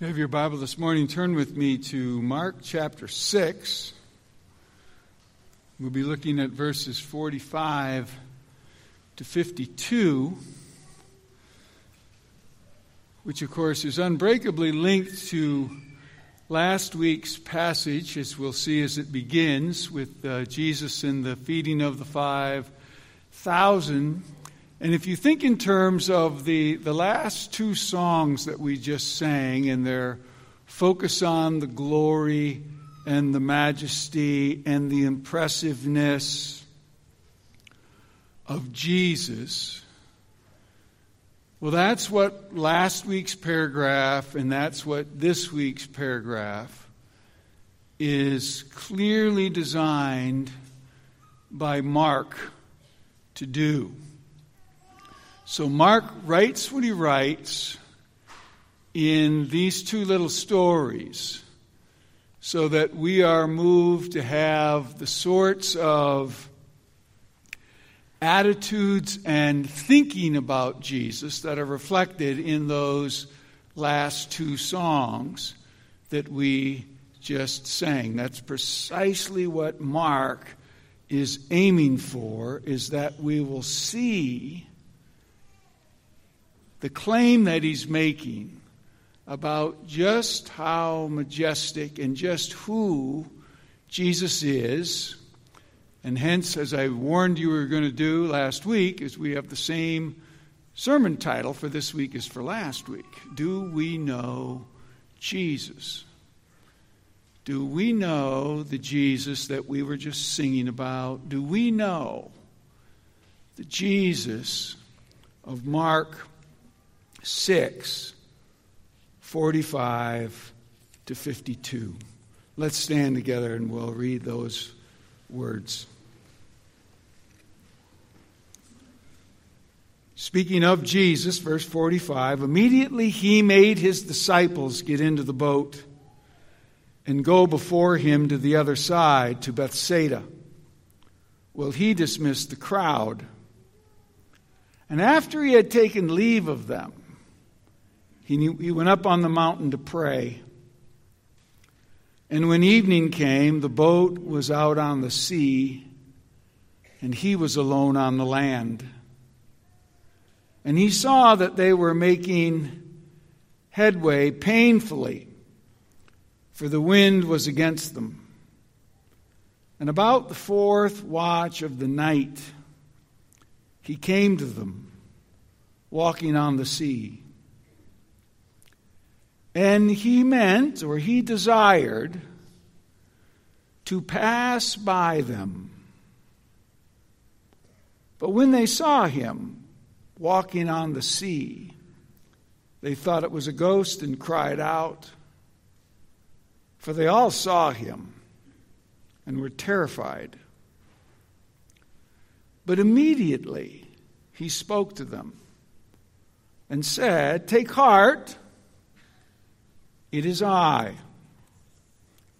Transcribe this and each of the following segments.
you have your Bible this morning, turn with me to Mark chapter 6. We'll be looking at verses 45 to 52, which, of course, is unbreakably linked to last week's passage, as we'll see as it begins with uh, Jesus and the feeding of the 5,000 and if you think in terms of the, the last two songs that we just sang and their focus on the glory and the majesty and the impressiveness of Jesus, well, that's what last week's paragraph and that's what this week's paragraph is clearly designed by Mark to do. So Mark writes what he writes in these two little stories so that we are moved to have the sorts of attitudes and thinking about Jesus that are reflected in those last two songs that we just sang. That's precisely what Mark is aiming for is that we will see the claim that he's making about just how majestic and just who Jesus is. And hence, as I warned you we were going to do last week, is we have the same sermon title for this week as for last week. Do we know Jesus? Do we know the Jesus that we were just singing about? Do we know the Jesus of Mark 6, 45 to 52. Let's stand together and we'll read those words. Speaking of Jesus, verse 45, immediately he made his disciples get into the boat and go before him to the other side, to Bethsaida. Well, he dismissed the crowd. And after he had taken leave of them, he, he went up on the mountain to pray. And when evening came, the boat was out on the sea, and he was alone on the land. And he saw that they were making headway painfully, for the wind was against them. And about the fourth watch of the night, he came to them, walking on the sea. And he meant, or he desired, to pass by them. But when they saw him walking on the sea, they thought it was a ghost and cried out. For they all saw him and were terrified. But immediately he spoke to them and said, Take heart. It is I.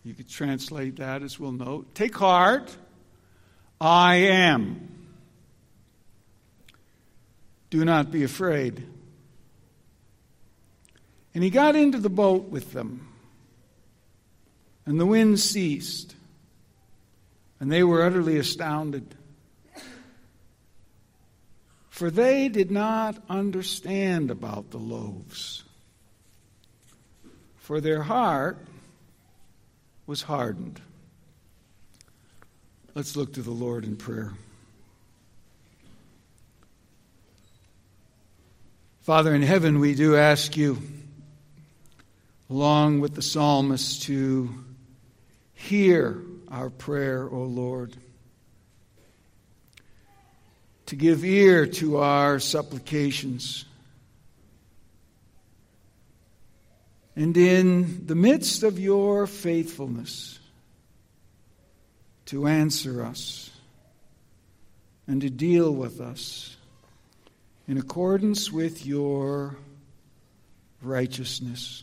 You could translate that as we'll note. Take heart. I am. Do not be afraid. And he got into the boat with them. And the wind ceased. And they were utterly astounded. For they did not understand about the loaves for their heart was hardened. Let's look to the Lord in prayer. Father in heaven, we do ask you, along with the psalmist, to hear our prayer, O Lord, to give ear to our supplications And in the midst of your faithfulness, to answer us and to deal with us in accordance with your righteousness.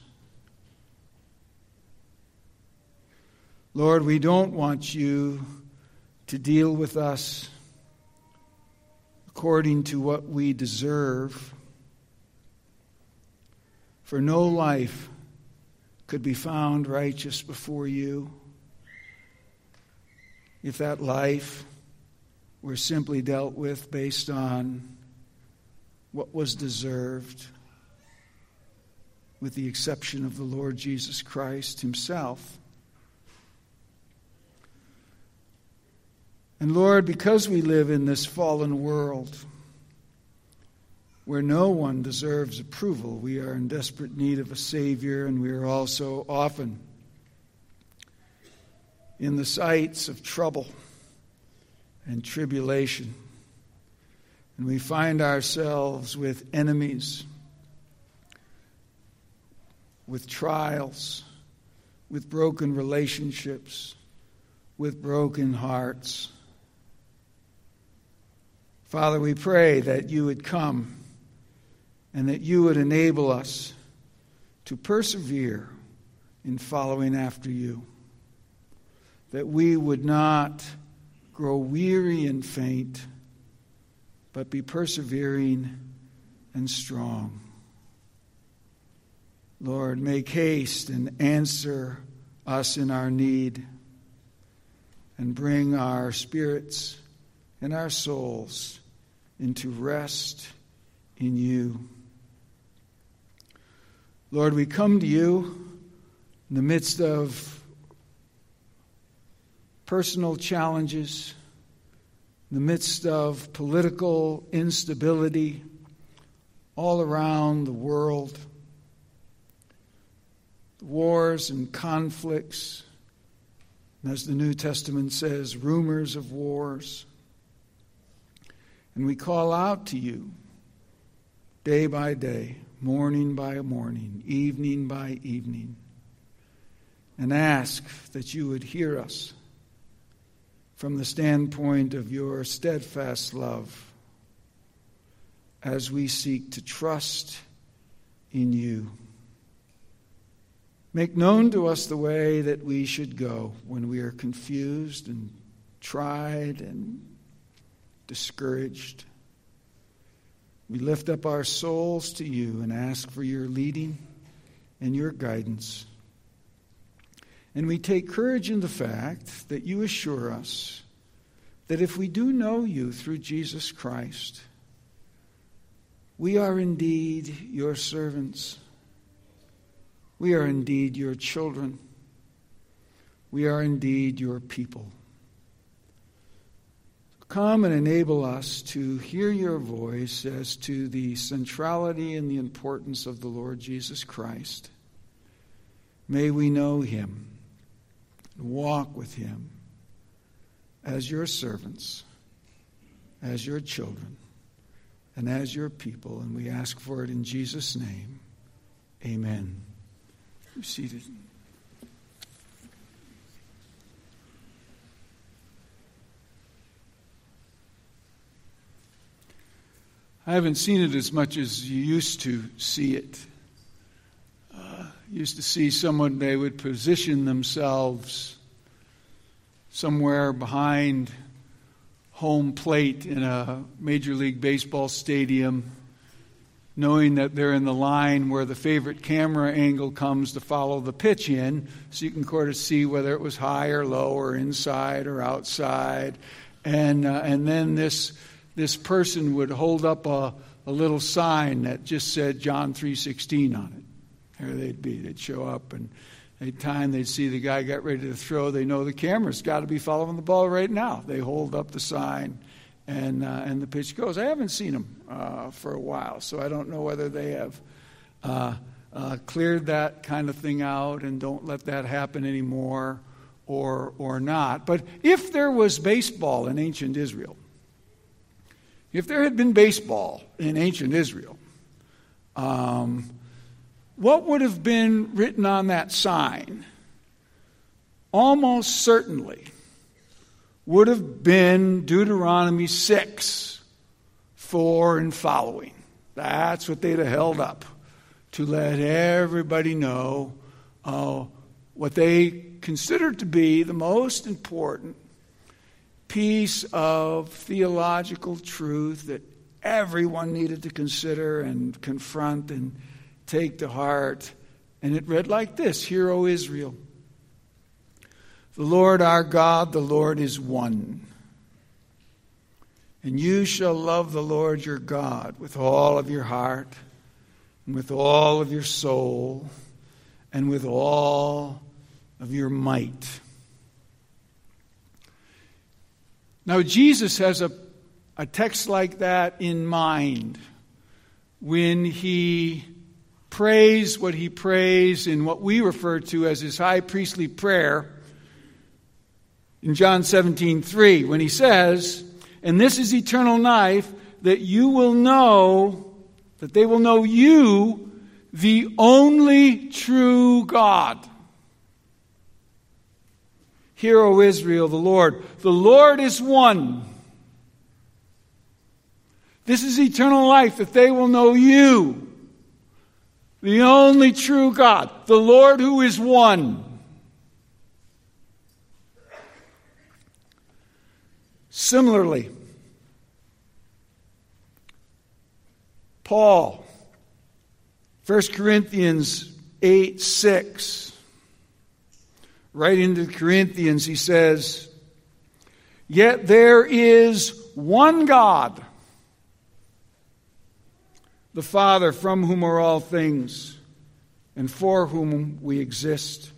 Lord, we don't want you to deal with us according to what we deserve. For no life could be found righteous before you. If that life were simply dealt with based on what was deserved, with the exception of the Lord Jesus Christ Himself. And Lord, because we live in this fallen world where no one deserves approval, we are in desperate need of a Savior, and we are also often in the sights of trouble and tribulation. And we find ourselves with enemies, with trials, with broken relationships, with broken hearts. Father, we pray that you would come and that you would enable us to persevere in following after you, that we would not grow weary and faint, but be persevering and strong. Lord, make haste and answer us in our need and bring our spirits and our souls into rest in you. Lord, we come to you in the midst of personal challenges, in the midst of political instability all around the world, wars and conflicts, and as the New Testament says, rumors of wars. And we call out to you day by day, morning by morning, evening by evening, and ask that you would hear us from the standpoint of your steadfast love as we seek to trust in you. Make known to us the way that we should go when we are confused and tried and discouraged. We lift up our souls to you and ask for your leading and your guidance. And we take courage in the fact that you assure us that if we do know you through Jesus Christ, we are indeed your servants. We are indeed your children. We are indeed your people. Come and enable us to hear your voice as to the centrality and the importance of the Lord Jesus Christ. May we know him, walk with him as your servants, as your children, and as your people. And we ask for it in Jesus' name. Amen. You're seated. I haven't seen it as much as you used to see it. Uh, used to see someone, they would position themselves somewhere behind home plate in a Major League Baseball stadium, knowing that they're in the line where the favorite camera angle comes to follow the pitch in, so you can sort of see whether it was high or low or inside or outside. And, uh, and then this this person would hold up a, a little sign that just said John 3.16 on it. There they'd be. They'd show up, and any time they'd see the guy get ready to throw, they know the camera's got to be following the ball right now. They hold up the sign, and, uh, and the pitch goes. I haven't seen them uh, for a while, so I don't know whether they have uh, uh cleared that kind of thing out and don't let that happen anymore or, or not. But if there was baseball in ancient Israel, if there had been baseball in ancient Israel, um, what would have been written on that sign? Almost certainly would have been Deuteronomy 6, 4 and following. That's what they'd have held up to let everybody know uh, what they considered to be the most important piece of theological truth that everyone needed to consider and confront and take to heart And it read like this Hear, O Israel. The Lord our God, the Lord is one. And you shall love the Lord your God with all of your heart, and with all of your soul, and with all of your might. Now, Jesus has a, a text like that in mind when he prays what he prays in what we refer to as his high priestly prayer in John 17, 3, when he says, And this is eternal life, that you will know, that they will know you, the only true God. Hear, O Israel, the Lord. The Lord is one. This is eternal life, that they will know you, the only true God, the Lord who is one. Similarly, Paul, 1 Corinthians 8 6, writing to the Corinthians, he says, Yet there is one God, the Father, from whom are all things, and for whom we exist,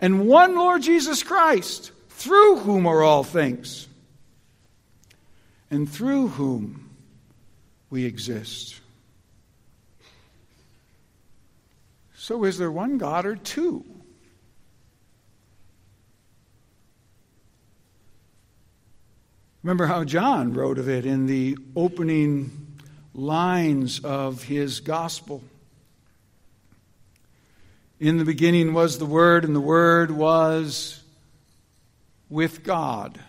and one Lord Jesus Christ, through whom are all things and through whom we exist. So, is there one God or two? Remember how John wrote of it in the opening lines of his gospel. In the beginning was the Word, and the Word was with God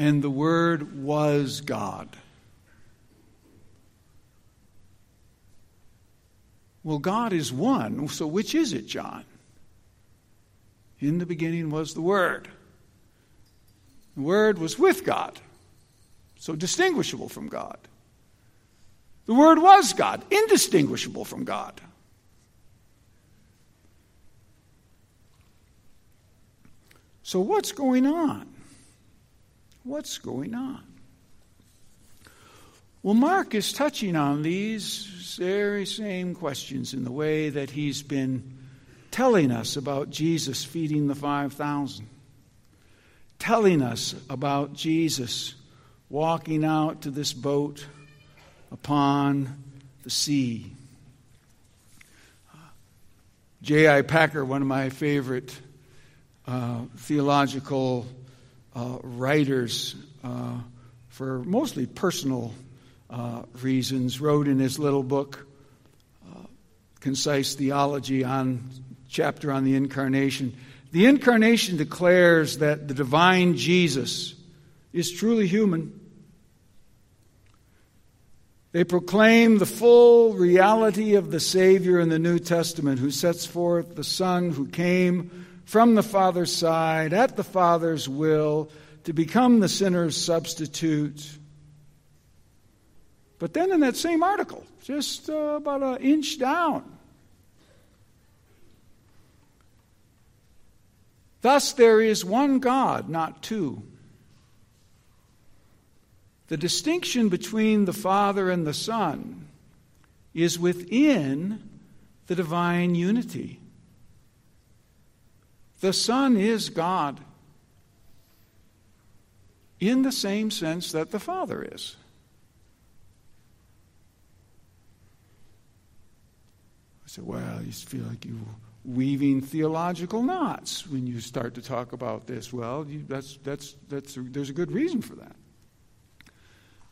and the Word was God. Well, God is one, so which is it, John? In the beginning was the Word. The Word was with God, so distinguishable from God. The Word was God, indistinguishable from God. So, what's going on? What's going on? Well, Mark is touching on these very same questions in the way that he's been telling us about Jesus feeding the 5,000, telling us about Jesus walking out to this boat upon the sea. J.I. Packer, one of my favorite uh, theological uh, writers, uh, for mostly personal uh, reasons, wrote in his little book, uh, Concise Theology, on chapter on the Incarnation. The Incarnation declares that the divine Jesus is truly human. They proclaim the full reality of the Savior in the New Testament, who sets forth the Son who came from the Father's side at the Father's will to become the sinner's substitute. But then in that same article, just uh, about an inch down, Thus, there is one God, not two. The distinction between the Father and the Son is within the divine unity. The Son is God in the same sense that the Father is. I said, well, you feel like you're weaving theological knots when you start to talk about this. Well, you, that's, that's, that's a, there's a good reason for that.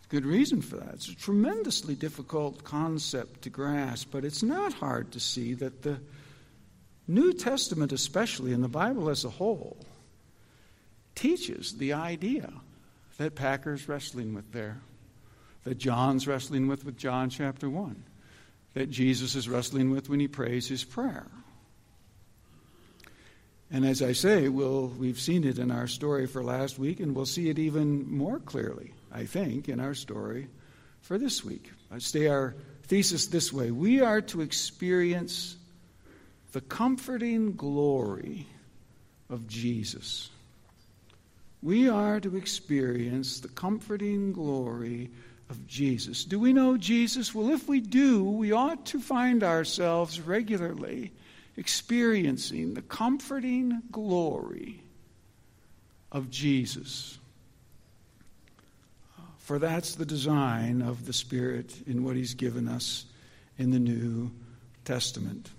Good reason for that. It's a tremendously difficult concept to grasp, but it's not hard to see that the New Testament, especially, and the Bible as a whole, teaches the idea that Packer's wrestling with there, that John's wrestling with with John chapter 1, that Jesus is wrestling with when he prays his prayer. And as I say, we'll, we've seen it in our story for last week, and we'll see it even more clearly, I think, in our story for this week. I stay our thesis this way We are to experience the comforting glory of Jesus. We are to experience the comforting glory of Jesus. Do we know Jesus? Well, if we do, we ought to find ourselves regularly experiencing the comforting glory of Jesus. For that's the design of the Spirit in what He's given us in the New Testament.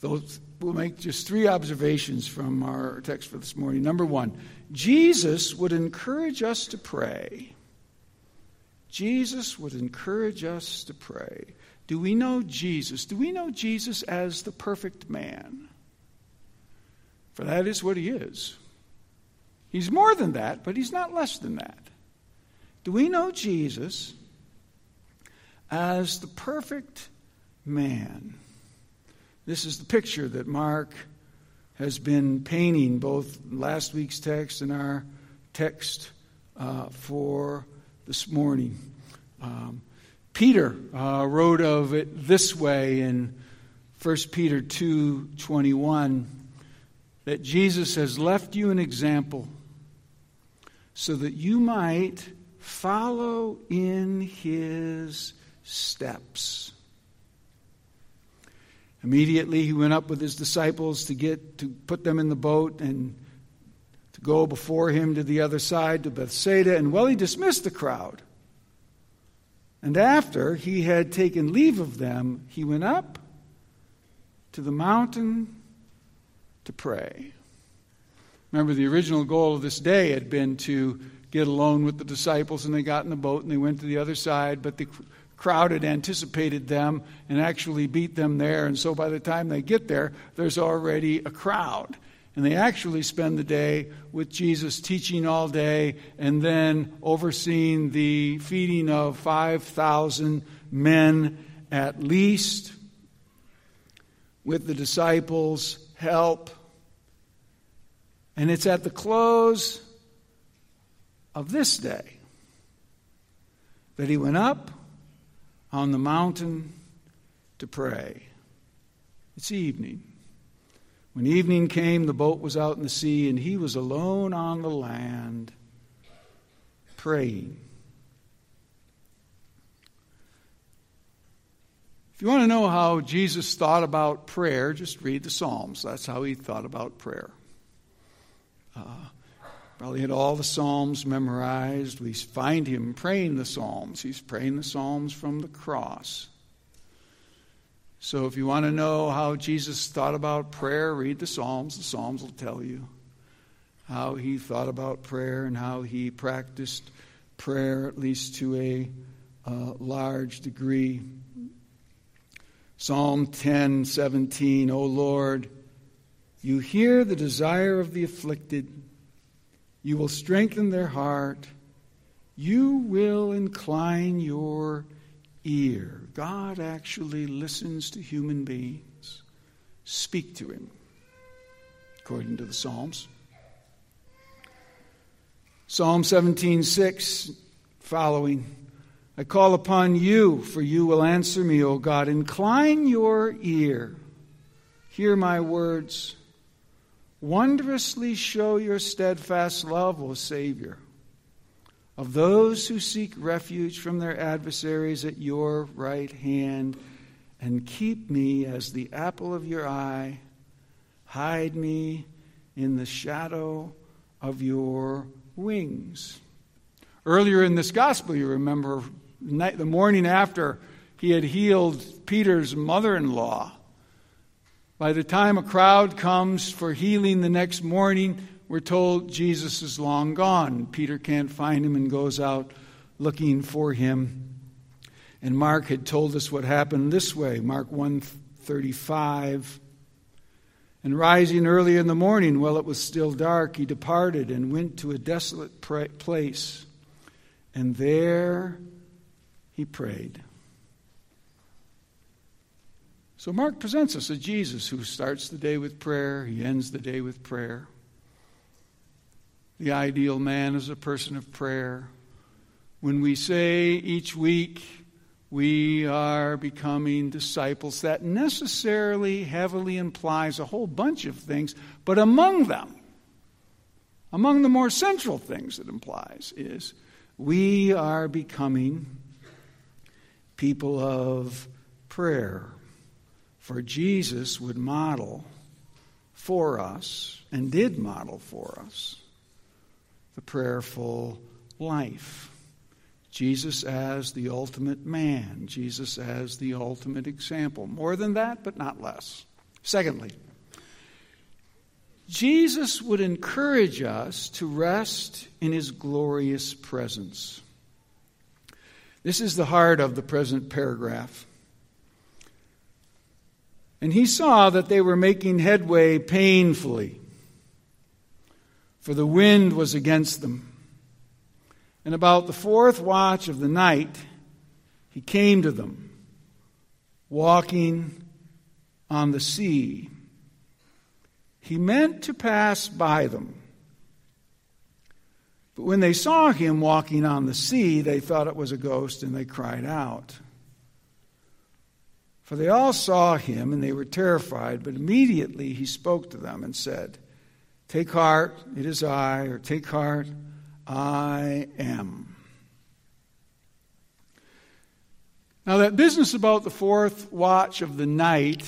Those, we'll make just three observations from our text for this morning. Number one, Jesus would encourage us to pray. Jesus would encourage us to pray. Do we know Jesus? Do we know Jesus as the perfect man? For that is what he is. He's more than that, but he's not less than that. Do we know Jesus as the perfect man? This is the picture that Mark has been painting, both last week's text and our text uh, for this morning. Um, Peter uh, wrote of it this way in 1 Peter 2:21 that Jesus has left you an example so that you might follow in his steps. Immediately he went up with his disciples to get to put them in the boat and to go before him to the other side to Bethsaida and well he dismissed the crowd. And after he had taken leave of them, he went up to the mountain to pray. Remember, the original goal of this day had been to get alone with the disciples, and they got in the boat and they went to the other side, but the crowd had anticipated them and actually beat them there. And so by the time they get there, there's already a crowd. And they actually spend the day with Jesus teaching all day and then overseeing the feeding of 5,000 men at least with the disciples' help. And it's at the close of this day that he went up on the mountain to pray. It's evening. When evening came, the boat was out in the sea, and he was alone on the land praying. If you want to know how Jesus thought about prayer, just read the Psalms. That's how he thought about prayer. Uh, probably had all the Psalms memorized. We find him praying the Psalms. He's praying the Psalms from the cross. So if you want to know how Jesus thought about prayer, read the Psalms. The Psalms will tell you how he thought about prayer and how he practiced prayer, at least to a uh, large degree. Psalm 10 17, O Lord, you hear the desire of the afflicted, you will strengthen their heart, you will incline your ear. God actually listens to human beings. Speak to him, according to the Psalms. Psalm 17:6 following I call upon you for you will answer me O God incline your ear hear my words wondrously show your steadfast love O Savior of those who seek refuge from their adversaries at your right hand, and keep me as the apple of your eye. Hide me in the shadow of your wings. Earlier in this gospel, you remember the morning after he had healed Peter's mother in law. By the time a crowd comes for healing the next morning, we're told Jesus is long gone. Peter can't find him and goes out looking for him. And Mark had told us what happened this way Mark 135. And rising early in the morning, while it was still dark, he departed and went to a desolate place. And there he prayed. So Mark presents us a Jesus who starts the day with prayer, he ends the day with prayer. The ideal man is a person of prayer. When we say each week, we are becoming disciples. That necessarily heavily implies a whole bunch of things, but among them, among the more central things it implies, is we are becoming people of prayer. For Jesus would model for us, and did model for us, the prayerful life. Jesus as the ultimate man, Jesus as the ultimate example. More than that, but not less. Secondly, Jesus would encourage us to rest in his glorious presence. This is the heart of the present paragraph. And he saw that they were making headway painfully, for the wind was against them. And about the fourth watch of the night, he came to them, walking on the sea. He meant to pass by them. But when they saw him walking on the sea, they thought it was a ghost and they cried out. For they all saw him and they were terrified, but immediately he spoke to them and said, Take heart, it is I, or take heart, I am. Now, that business about the fourth watch of the night,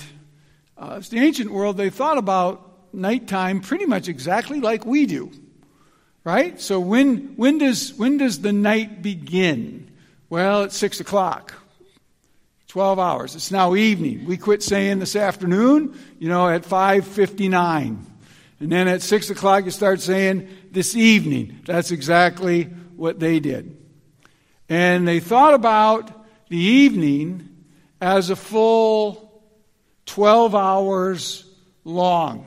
uh, it's the ancient world, they thought about nighttime pretty much exactly like we do. Right? So, when, when, does, when does the night begin? Well, it's 6 o'clock. 12 hours. It's now evening. We quit saying this afternoon, you know, at 5.59. And then at 6 o'clock, you start saying this evening. That's exactly what they did. And they thought about the evening as a full 12 hours long.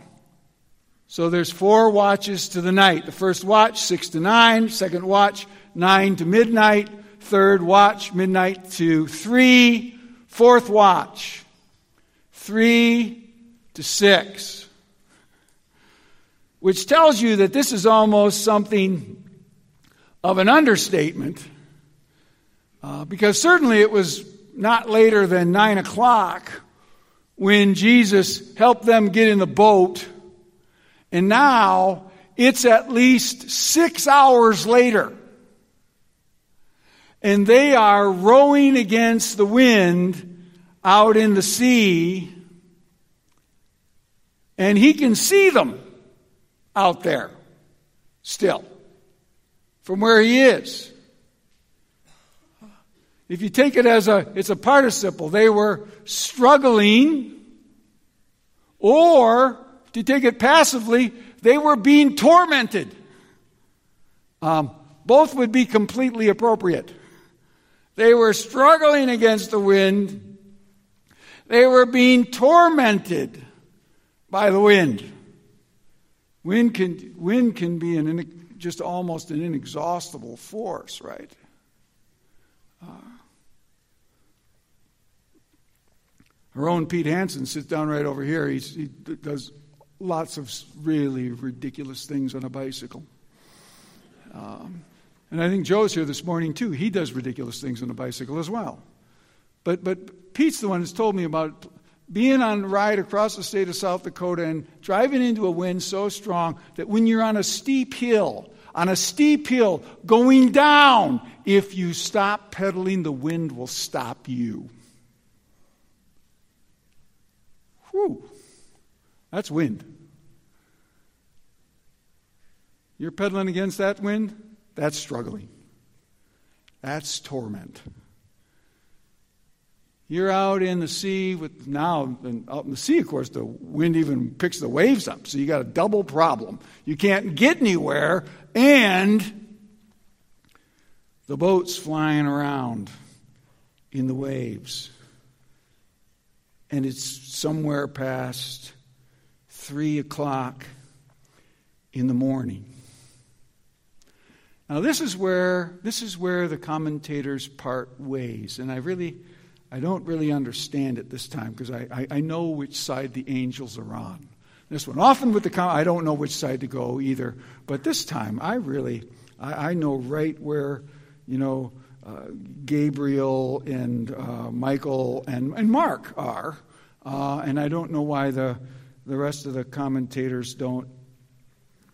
So there's four watches to the night. The first watch, 6 to 9. Second watch, 9 to midnight. Third watch, midnight to 3. Fourth watch, 3 to 6 which tells you that this is almost something of an understatement, uh, because certainly it was not later than 9 o'clock when Jesus helped them get in the boat, and now it's at least six hours later. And they are rowing against the wind out in the sea, and he can see them out there still from where he is. If you take it as a it's a participle, they were struggling or to take it passively, they were being tormented. Um, both would be completely appropriate. They were struggling against the wind. They were being tormented by the wind. Wind can, wind can be an, just almost an inexhaustible force, right? Uh, our own Pete Hansen sits down right over here. He's, he does lots of really ridiculous things on a bicycle. Um, and I think Joe's here this morning too. He does ridiculous things on a bicycle as well. But, but Pete's the one who's told me about being on a ride across the state of South Dakota and driving into a wind so strong that when you're on a steep hill, on a steep hill going down, if you stop pedaling, the wind will stop you. Whew. That's wind. You're pedaling against that wind? That's struggling. That's torment. You're out in the sea with now, and out in the sea, of course, the wind even picks the waves up. So you got a double problem. You can't get anywhere, and the boat's flying around in the waves. And it's somewhere past three o'clock in the morning. Now this is where this is where the commentators part ways, and I really I don't really understand it this time because I, I, I, know which side the angels are on. This one, often with the comment, I don't know which side to go either. But this time, I really, I, I know right where, you know, uh, Gabriel and uh, Michael and, and Mark are. Uh, and I don't know why the, the rest of the commentators don't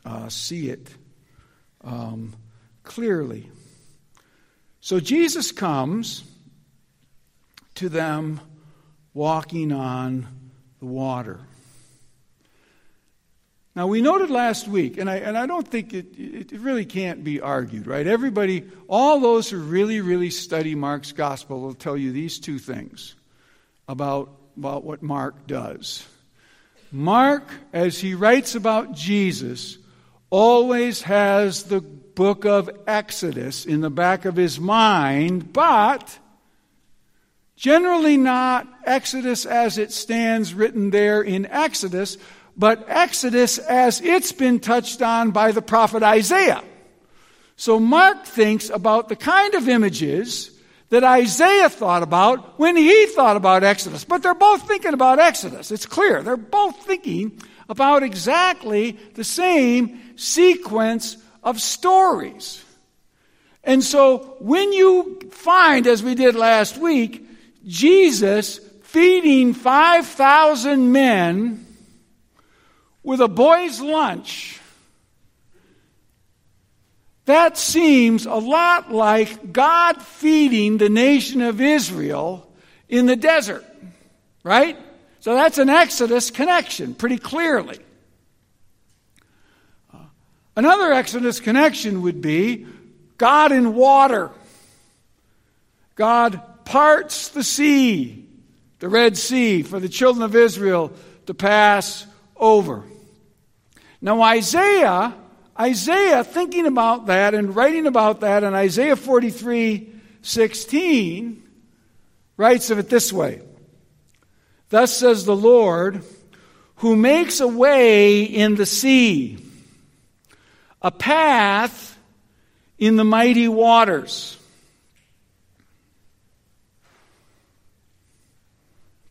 uh, see it um, clearly. So Jesus comes to them walking on the water. Now, we noted last week, and I, and I don't think it, it really can't be argued, right? Everybody, all those who really, really study Mark's gospel will tell you these two things about, about what Mark does. Mark, as he writes about Jesus, always has the book of Exodus in the back of his mind, but generally not Exodus as it stands written there in Exodus, but Exodus as it's been touched on by the prophet Isaiah. So Mark thinks about the kind of images that Isaiah thought about when he thought about Exodus. But they're both thinking about Exodus. It's clear. They're both thinking about exactly the same sequence of stories. And so when you find, as we did last week, Jesus feeding 5,000 men with a boy's lunch, that seems a lot like God feeding the nation of Israel in the desert, right? So that's an Exodus connection, pretty clearly. Another Exodus connection would be God in water. God parts the sea, the Red Sea, for the children of Israel to pass over. Now, Isaiah, Isaiah, thinking about that and writing about that in Isaiah 43 16, writes of it this way Thus says the Lord, who makes a way in the sea, a path in the mighty waters.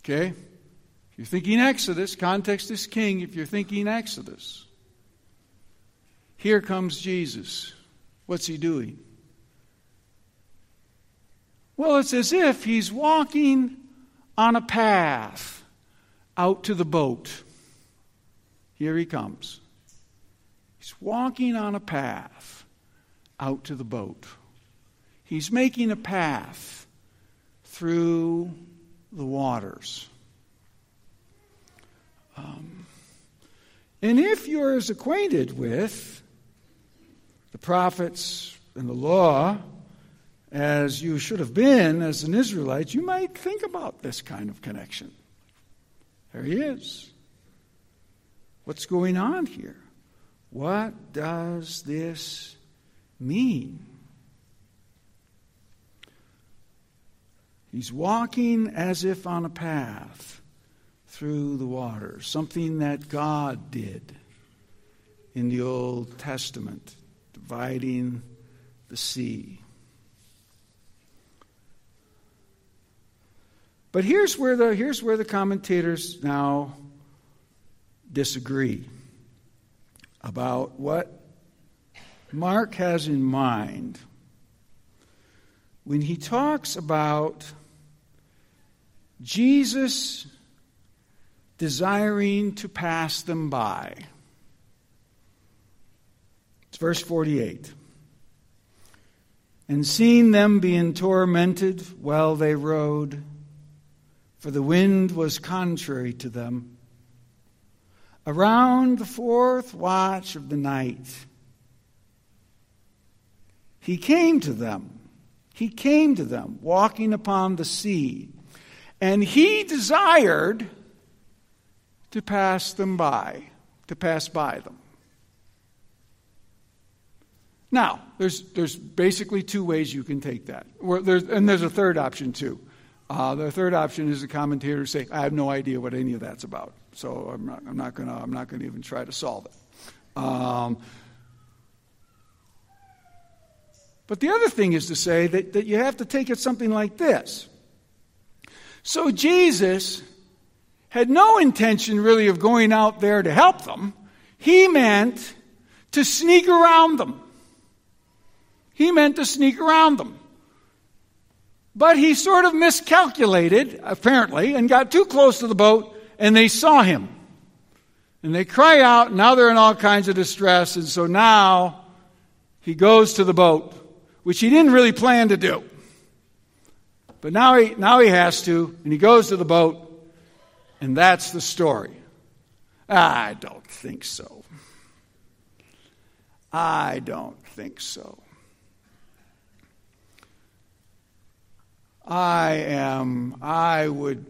Okay? If you're thinking Exodus, context is king. If you're thinking Exodus, here comes Jesus. What's he doing? Well, it's as if he's walking on a path out to the boat. Here he comes. He's walking on a path out to the boat. He's making a path through the waters. Um, and if you're as acquainted with the prophets and the law as you should have been as an Israelite, you might think about this kind of connection. There he is. What's going on here? What does this mean? He's walking as if on a path through the water, something that God did in the Old Testament, dividing the sea. But here's where the, here's where the commentators now disagree about what Mark has in mind when he talks about Jesus desiring to pass them by. It's verse 48. And seeing them being tormented while they rowed, for the wind was contrary to them, around the fourth watch of the night, he came to them he came to them walking upon the sea, and he desired to pass them by, to pass by them. Now, there's, there's basically two ways you can take that. There's, and there's a third option, too. Uh, the third option is the commentators say, I have no idea what any of that's about, so I'm not, I'm not going to even try to solve it. Um, but the other thing is to say that, that you have to take it something like this. So Jesus had no intention really of going out there to help them. He meant to sneak around them. He meant to sneak around them. But he sort of miscalculated, apparently, and got too close to the boat, and they saw him. And they cry out, now they're in all kinds of distress, and so now he goes to the boat, which he didn't really plan to do. But now he, now he has to, and he goes to the boat, and that's the story. I don't think so. I don't think so. I am, I would,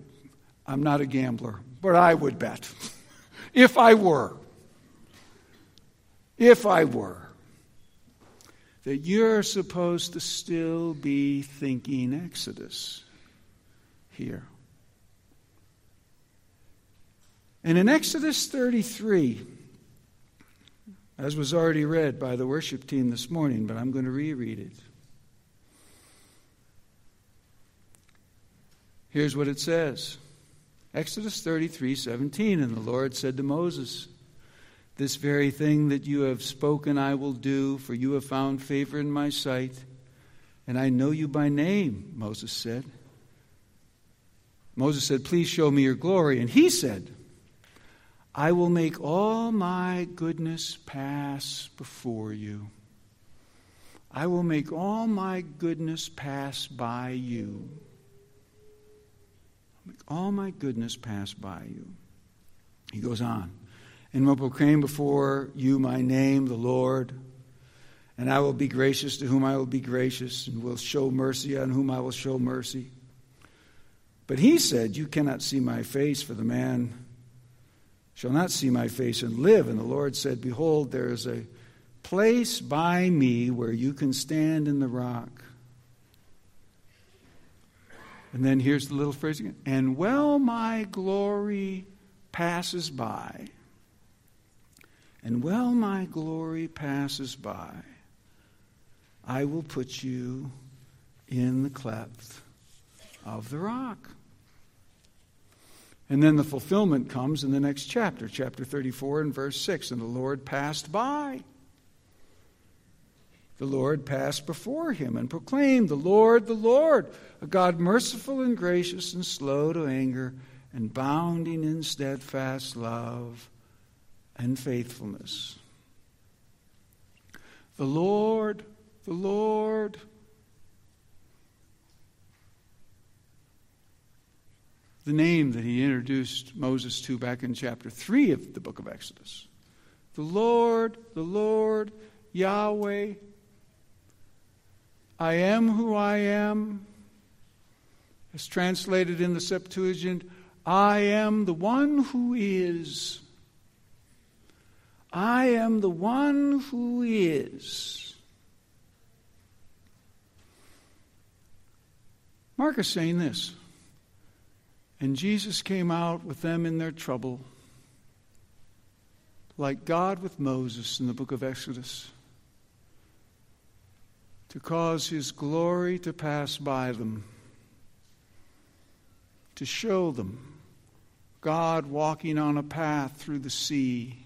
I'm not a gambler, but I would bet. if I were, if I were, that you're supposed to still be thinking Exodus here. And in Exodus 33, as was already read by the worship team this morning, but I'm going to reread it. Here's what it says Exodus 33 17. And the Lord said to Moses, This very thing that you have spoken I will do, for you have found favor in my sight, and I know you by name, Moses said. Moses said, Please show me your glory. And he said, I will make all my goodness pass before you. I will make all my goodness pass by you Make all my goodness pass by you. He goes on, and will proclaim before you my name, the Lord. And I will be gracious to whom I will be gracious, and will show mercy on whom I will show mercy. But he said, You cannot see my face, for the man shall not see my face and live. And the Lord said, Behold, there is a place by me where you can stand in the rock. And then here's the little phrase again. And well, my glory passes by. And while my glory passes by. I will put you in the cleft of the rock. And then the fulfillment comes in the next chapter, chapter 34 and verse 6. And the Lord passed by. The Lord passed before him and proclaimed, The Lord, the Lord a God merciful and gracious and slow to anger and bounding in steadfast love and faithfulness. The Lord, the Lord, the name that he introduced Moses to back in chapter 3 of the book of Exodus. The Lord, the Lord, Yahweh, I am who I am. As translated in the Septuagint, I am the one who is. I am the one who is. Mark is saying this. And Jesus came out with them in their trouble, like God with Moses in the book of Exodus, to cause his glory to pass by them to show them God walking on a path through the sea.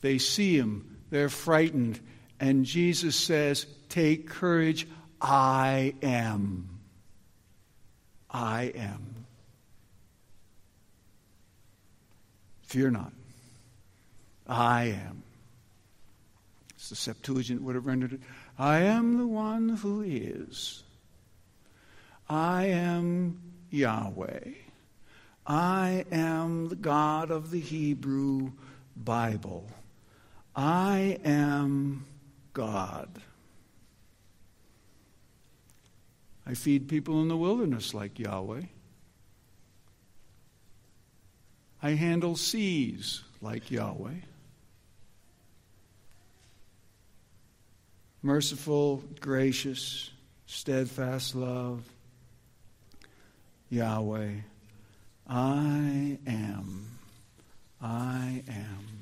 They see him, they're frightened, and Jesus says, Take courage, I am. I am. Fear not. I am. As the Septuagint would have rendered it. I am the one who is. I am Yahweh. I am the God of the Hebrew Bible. I am God. I feed people in the wilderness like Yahweh. I handle seas like Yahweh. Merciful, gracious, steadfast love Yahweh, I am. I am.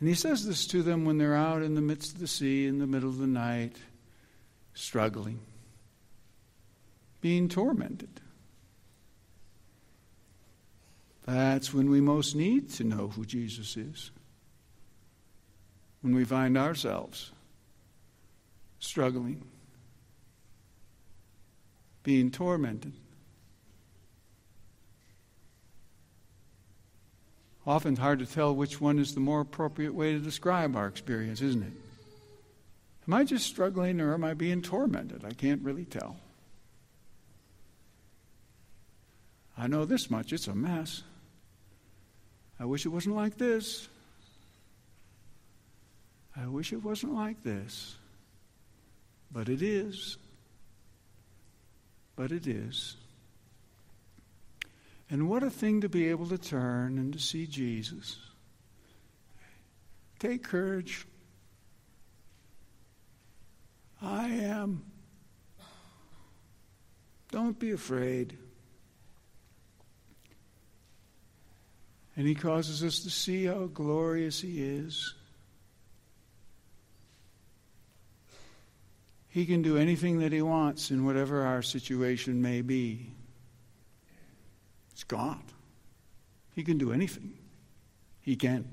And he says this to them when they're out in the midst of the sea, in the middle of the night, struggling, being tormented. That's when we most need to know who Jesus is. When we find ourselves struggling, being tormented. Often hard to tell which one is the more appropriate way to describe our experience, isn't it? Am I just struggling or am I being tormented? I can't really tell. I know this much it's a mess. I wish it wasn't like this. I wish it wasn't like this. But it is. But it is. And what a thing to be able to turn and to see Jesus. Take courage. I am. Don't be afraid. And he causes us to see how glorious he is. He can do anything that he wants in whatever our situation may be. God. He can do anything. He can.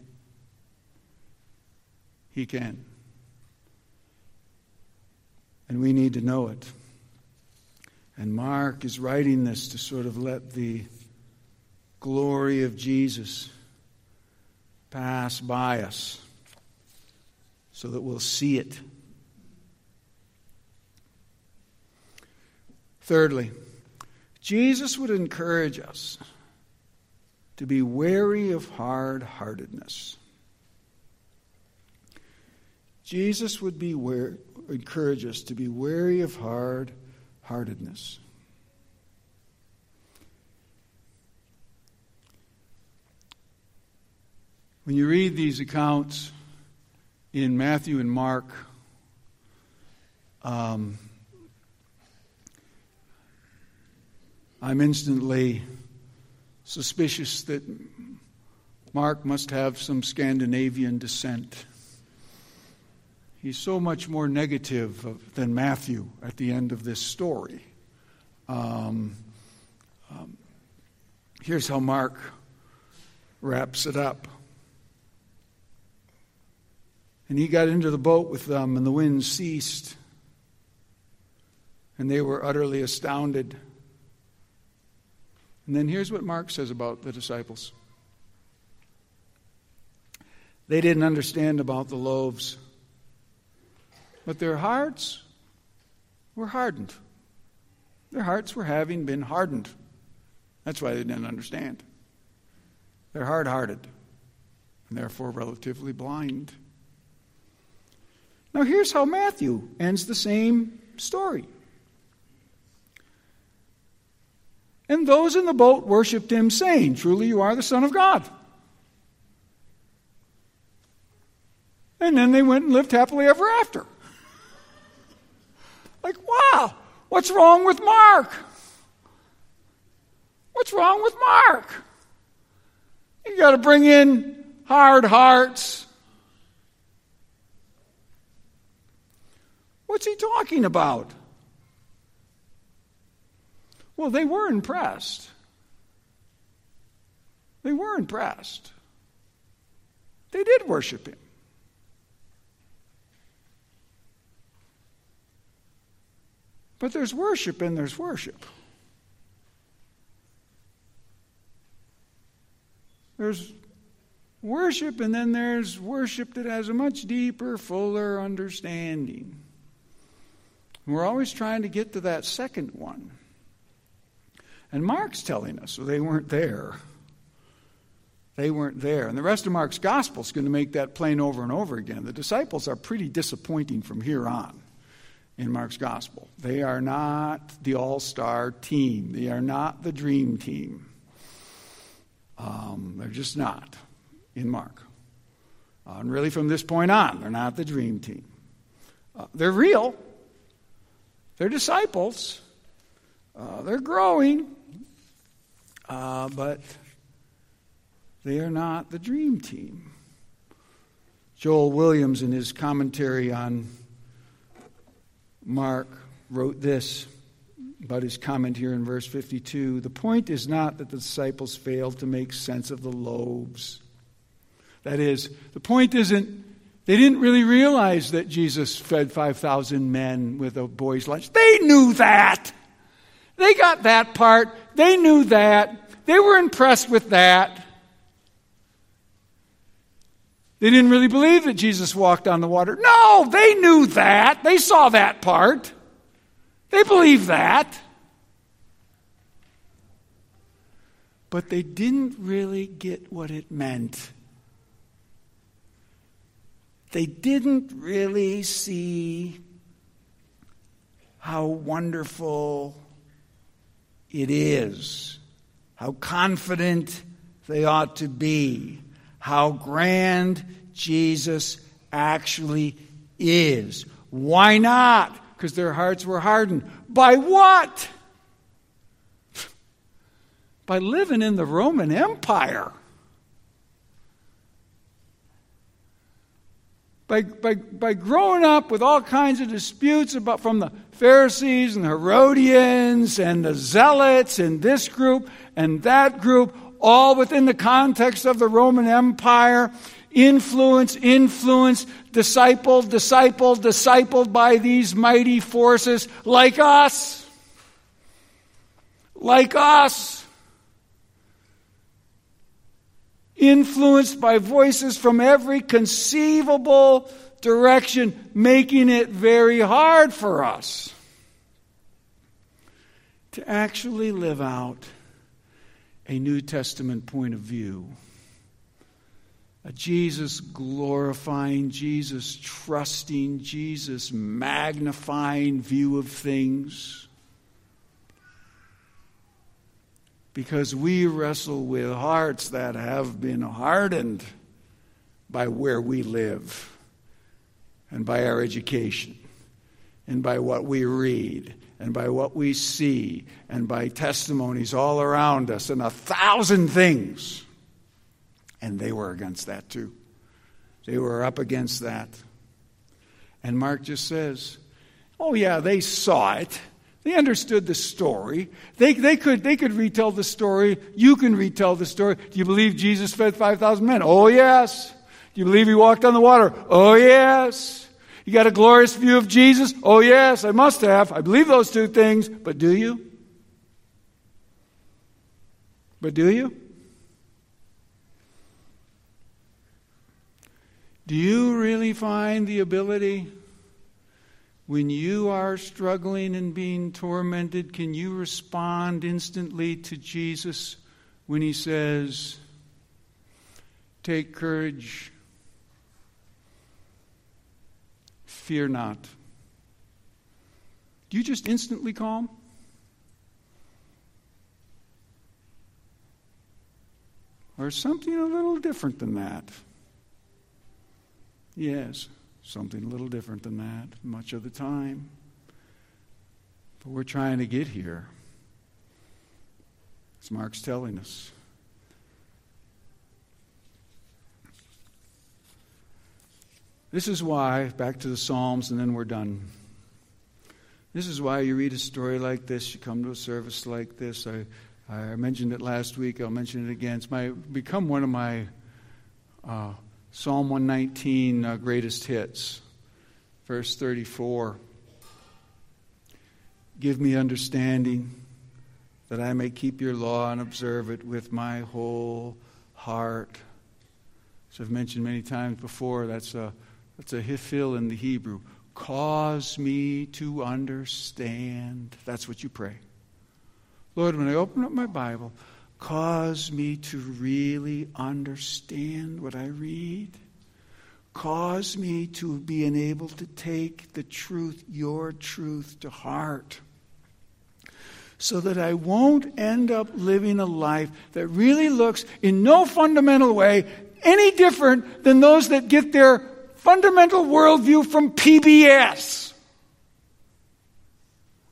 He can. And we need to know it. And Mark is writing this to sort of let the glory of Jesus pass by us so that we'll see it. Thirdly, Jesus would encourage us to be wary of hard heartedness. Jesus would be where, encourage us to be wary of hard heartedness. When you read these accounts in Matthew and Mark, um, I'm instantly suspicious that Mark must have some Scandinavian descent. He's so much more negative than Matthew at the end of this story. Um, um, here's how Mark wraps it up. And he got into the boat with them, and the wind ceased, and they were utterly astounded. And then here's what Mark says about the disciples they didn't understand about the loaves, but their hearts were hardened. Their hearts were having been hardened. That's why they didn't understand. They're hard hearted and therefore relatively blind. Now, here's how Matthew ends the same story. And those in the boat worshipped him, saying, Truly you are the Son of God. And then they went and lived happily ever after. Like, wow, what's wrong with Mark? What's wrong with Mark? You got to bring in hard hearts. What's he talking about? Well, they were impressed. They were impressed. They did worship him. But there's worship and there's worship. There's worship, and then there's worship that has a much deeper, fuller understanding. And we're always trying to get to that second one. And Mark's telling us, so they weren't there. They weren't there. And the rest of Mark's gospel is going to make that plain over and over again. The disciples are pretty disappointing from here on in Mark's gospel. They are not the all star team, they are not the dream team. Um, they're just not in Mark. Uh, and really, from this point on, they're not the dream team. Uh, they're real, they're disciples, uh, they're growing, uh, but they are not the dream team. Joel Williams, in his commentary on Mark, wrote this about his comment here in verse 52 The point is not that the disciples failed to make sense of the loaves. That is, the point isn't They didn't really realize that Jesus fed 5,000 men with a boy's lunch. They knew that. They got that part. They knew that. They were impressed with that. They didn't really believe that Jesus walked on the water. No, they knew that. They saw that part. They believed that. But they didn't really get what it meant they didn't really see how wonderful it is, how confident they ought to be, how grand Jesus actually is. Why not? Because their hearts were hardened. By what? By living in the Roman Empire. By, by, by growing up with all kinds of disputes about from the Pharisees and the Herodians and the Zealots and this group and that group, all within the context of the Roman Empire, influence, influence, discipled, discipled, discipled by these mighty forces like us. Like us. Influenced by voices from every conceivable direction, making it very hard for us to actually live out a New Testament point of view. A Jesus glorifying, Jesus trusting, Jesus magnifying view of things. Because we wrestle with hearts that have been hardened by where we live and by our education and by what we read and by what we see and by testimonies all around us and a thousand things. And they were against that too. They were up against that. And Mark just says, oh, yeah, they saw it. They understood the story. They, they, could, they could retell the story. You can retell the story. Do you believe Jesus fed 5,000 men? Oh, yes. Do you believe he walked on the water? Oh, yes. You got a glorious view of Jesus? Oh, yes, I must have. I believe those two things. But do you? But do you? Do you really find the ability when you are struggling and being tormented, can you respond instantly to Jesus when he says, Take courage, fear not? Do you just instantly calm? Or something a little different than that? Yes something a little different than that much of the time. But we're trying to get here. As Mark's telling us. This is why, back to the Psalms, and then we're done. This is why you read a story like this, you come to a service like this. I, I mentioned it last week, I'll mention it again. It's my, become one of my uh, Psalm 119, uh, greatest hits, verse 34. Give me understanding that I may keep your law and observe it with my whole heart. As I've mentioned many times before, that's a, that's a hifil in the Hebrew. Cause me to understand. That's what you pray. Lord, when I open up my Bible, Cause me to really understand what I read. Cause me to be enabled to take the truth, your truth, to heart. So that I won't end up living a life that really looks, in no fundamental way, any different than those that get their fundamental worldview from PBS.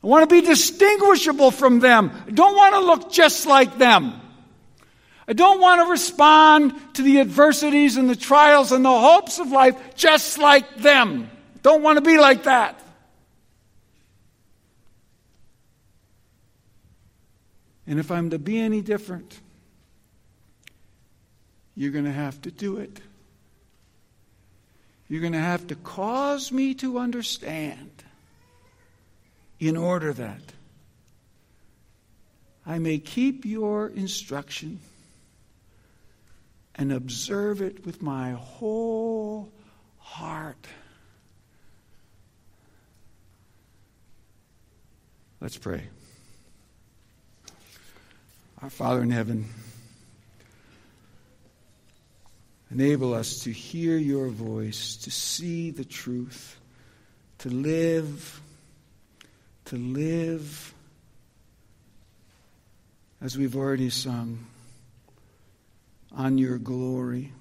I want to be distinguishable from them. I don't want to look just like them. I don't want to respond to the adversities and the trials and the hopes of life just like them. Don't want to be like that. And if I'm to be any different, you're going to have to do it. You're going to have to cause me to understand in order that I may keep your instruction and observe it with my whole heart. Let's pray. Our Father in heaven, enable us to hear your voice, to see the truth, to live, to live as we've already sung on your glory,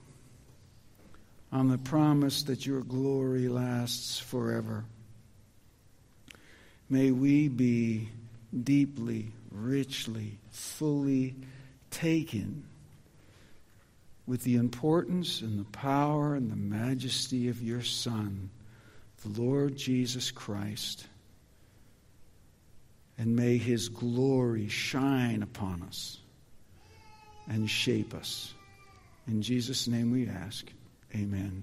on the promise that your glory lasts forever. May we be deeply, richly, fully taken with the importance and the power and the majesty of your Son, the Lord Jesus Christ. And may his glory shine upon us and shape us. In Jesus' name we ask. Amen.